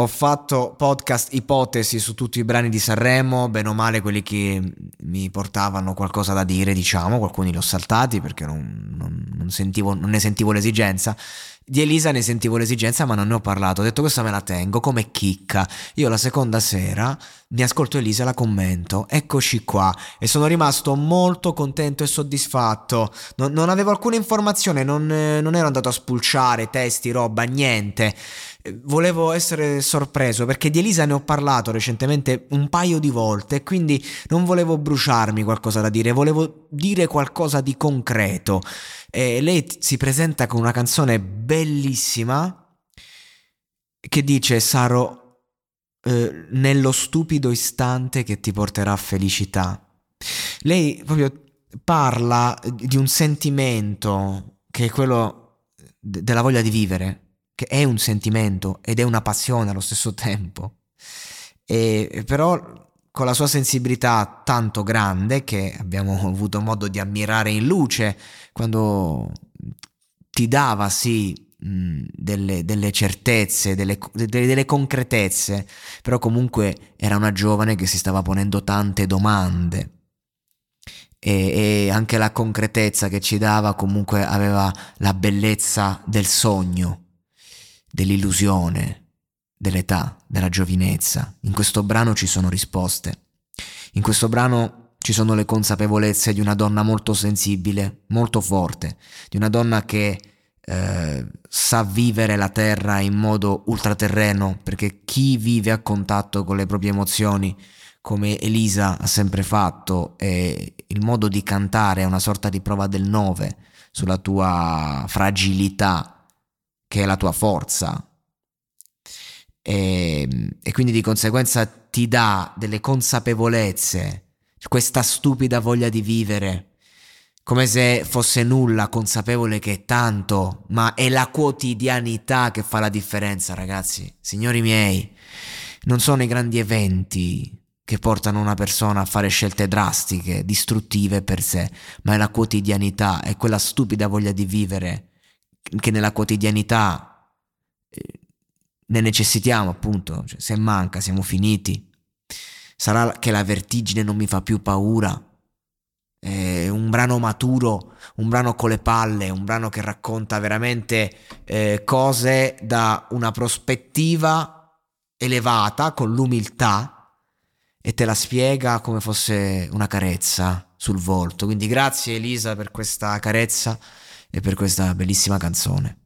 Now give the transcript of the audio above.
Ho fatto podcast ipotesi su tutti i brani di Sanremo, bene o male quelli che mi portavano qualcosa da dire, diciamo, alcuni li ho saltati perché non, non, non, sentivo, non ne sentivo l'esigenza. Di Elisa ne sentivo l'esigenza, ma non ne ho parlato. Ho detto questa me la tengo come chicca. Io la seconda sera mi ascolto Elisa e la commento. Eccoci qua. E sono rimasto molto contento e soddisfatto. Non, non avevo alcuna informazione, non, eh, non ero andato a spulciare testi, roba, niente. Eh, volevo essere sorpreso perché di Elisa ne ho parlato recentemente un paio di volte quindi non volevo bruciarmi qualcosa da dire, volevo dire qualcosa di concreto. E lei si presenta con una canzone bellissima che dice sarò eh, nello stupido istante che ti porterà felicità. Lei proprio parla di un sentimento che è quello della voglia di vivere che è un sentimento ed è una passione allo stesso tempo. E, però con la sua sensibilità tanto grande che abbiamo avuto modo di ammirare in luce quando ti dava sì delle, delle, certezze, delle, delle, concretezze, però comunque era una giovane che si stava ponendo tante domande. E, e anche la concretezza che ci dava comunque aveva la bellezza del sogno dell'illusione, dell'età, della giovinezza. In questo brano ci sono risposte. In questo brano ci sono le consapevolezze di una donna molto sensibile, molto forte, di una donna che eh, sa vivere la terra in modo ultraterreno, perché chi vive a contatto con le proprie emozioni, come Elisa ha sempre fatto, e il modo di cantare è una sorta di prova del nove sulla tua fragilità che è la tua forza. E, e quindi di conseguenza ti dà delle consapevolezze, questa stupida voglia di vivere, come se fosse nulla, consapevole che è tanto, ma è la quotidianità che fa la differenza, ragazzi. Signori miei, non sono i grandi eventi che portano una persona a fare scelte drastiche, distruttive per sé, ma è la quotidianità, è quella stupida voglia di vivere che nella quotidianità ne necessitiamo appunto, cioè, se manca siamo finiti. Sarà che la vertigine non mi fa più paura. È un brano maturo, un brano con le palle, un brano che racconta veramente eh, cose da una prospettiva elevata, con l'umiltà, e te la spiega come fosse una carezza sul volto. Quindi grazie Elisa per questa carezza e per questa bellissima canzone.